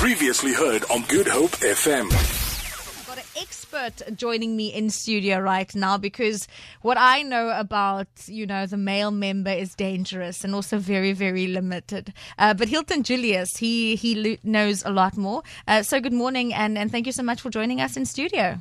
Previously heard on Good Hope FM. Expert joining me in studio right now because what I know about, you know, the male member is dangerous and also very, very limited. Uh, but Hilton Julius, he he knows a lot more. Uh, so good morning and, and thank you so much for joining us in studio.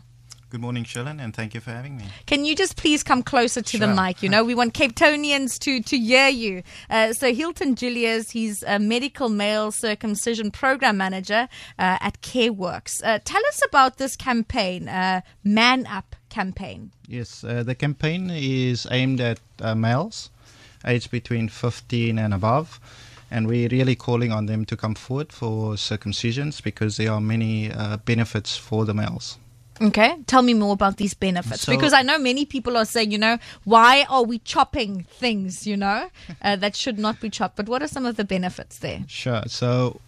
Good morning, Sherlin, and thank you for having me. Can you just please come closer to the mic? You know, we want Cape Townians to, to hear you. Uh, so, Hilton Julius, he's a medical male circumcision program manager uh, at CareWorks. Uh, tell us about this campaign, uh, Man Up campaign. Yes, uh, the campaign is aimed at uh, males aged between 15 and above, and we're really calling on them to come forward for circumcisions because there are many uh, benefits for the males. Okay, tell me more about these benefits So- because I know many people are saying, you know, why are we chopping things, you know, uh, that should not be chopped? But what are some of the benefits there? Sure. So,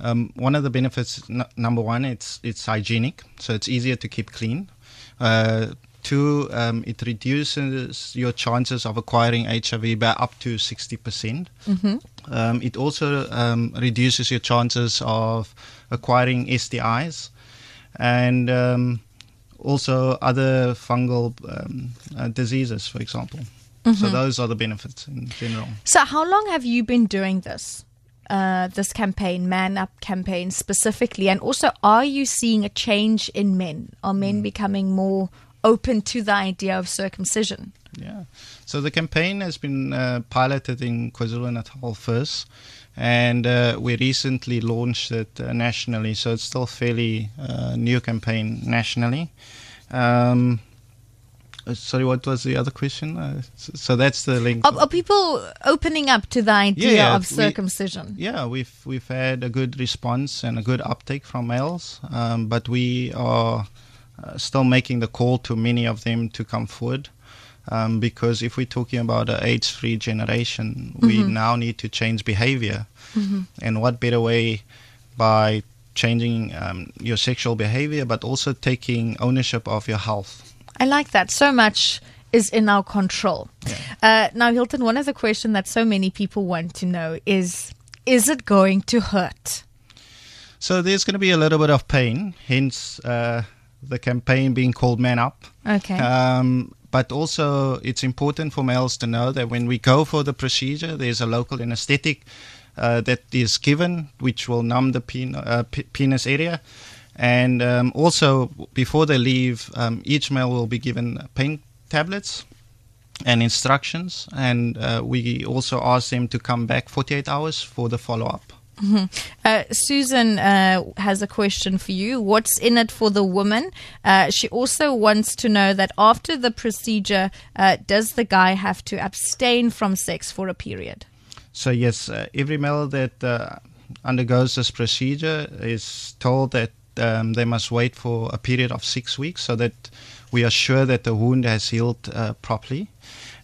um, one of the benefits, n- number one, it's it's hygienic, so it's easier to keep clean. Uh, two, um, it reduces your chances of acquiring HIV by up to sixty percent. Um, it also um, reduces your chances of acquiring STIs, and um, also other fungal um, uh, diseases, for example. So those are the benefits in general. So, how long have you been doing this? Uh, this campaign, Man Up campaign specifically, and also, are you seeing a change in men? Are men becoming more open to the idea of circumcision? Yeah. So the campaign has been uh, piloted in KwaZulu Natal first, and uh, we recently launched it uh, nationally. So it's still fairly uh, new campaign nationally. Um, uh, sorry, what was the other question? Uh, so, that's the link. Are, are people opening up to the idea Yeah, of we- circumcision? Yeah, we've we've had a good response and a good uptake from males, um, but we are still making the call to many of them to come forward. Um, because if we're talking about an AIDS-free generation, we now need to change behavior, and what better way by changing um, your sexual behavior, but also taking ownership of your health. I like that. So much is in our control. Uh, now, Hilton, one of the questions that so many people want to know is is it going to hurt? So there's going to be a little bit of pain, hence uh, the campaign being called Man Up. Okay. Um, but also, it's important for males to know that when we go for the procedure, there's a local anesthetic uh, that is given, which will numb the pen- uh, p- penis area. And um, also, before they leave, um, each male will be given pain tablets and instructions. And uh, we also ask them to come back 48 hours for the follow up. Uh, Susan uh, has a question for you. What's in it for the woman? Uh, she also wants to know that after the procedure, uh, does the guy have to abstain from sex for a period? So yes, uh, every male that uh, undergoes this procedure is told that um, they must wait for a period of six weeks so that we are sure that the wound has healed uh, properly.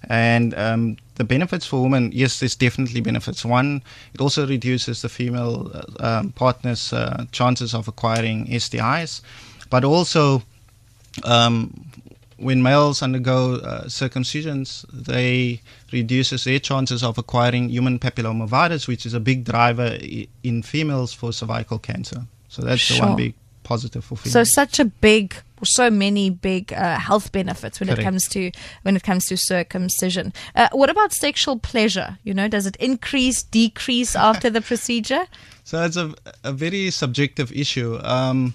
And um, the benefits for women, yes, there's definitely benefits. One, it also reduces the female uh, um, partner's uh, chances of acquiring STIs, but also um, when males undergo uh, circumcisions, they reduces their chances of acquiring human papillomavirus, which is a big driver i- in females for cervical cancer. So that's the one big positive for So such a big, so many big uh, health benefits when it comes to when it comes to circumcision. Uh, what about sexual pleasure? You know, does it increase, decrease after the procedure? So it's a, a very subjective issue. Um,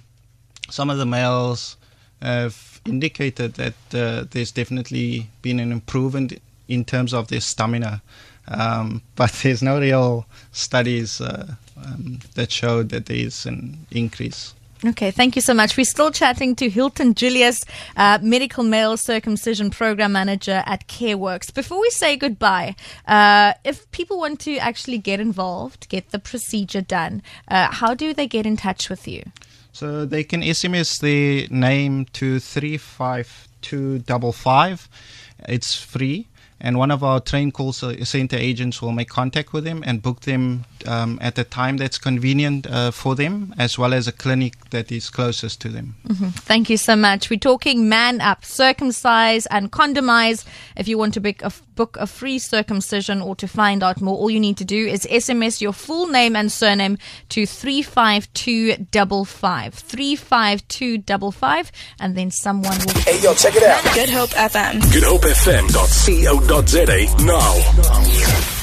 some of the males have indicated that uh, there's definitely been an improvement in terms of their stamina, um, but there's no real studies uh, um, that show that there is an increase. Okay, thank you so much. We're still chatting to Hilton Julius, uh, medical male circumcision program manager at CareWorks. Before we say goodbye, uh, if people want to actually get involved, get the procedure done, uh, how do they get in touch with you? So they can SMS their name to 35255. It's free. And one of our trained call center agents will make contact with them and book them um, at the time that's convenient uh, for them, as well as a clinic that is closest to them. Thank you so much. We're talking man up, circumcise and condomize. If you want to book a, book a free circumcision or to find out more, all you need to do is SMS your full name and surname to 35255. 35255, and then someone will. Hey, yo, check it out. Good Hope FM. GoodHopeFM.co.za now.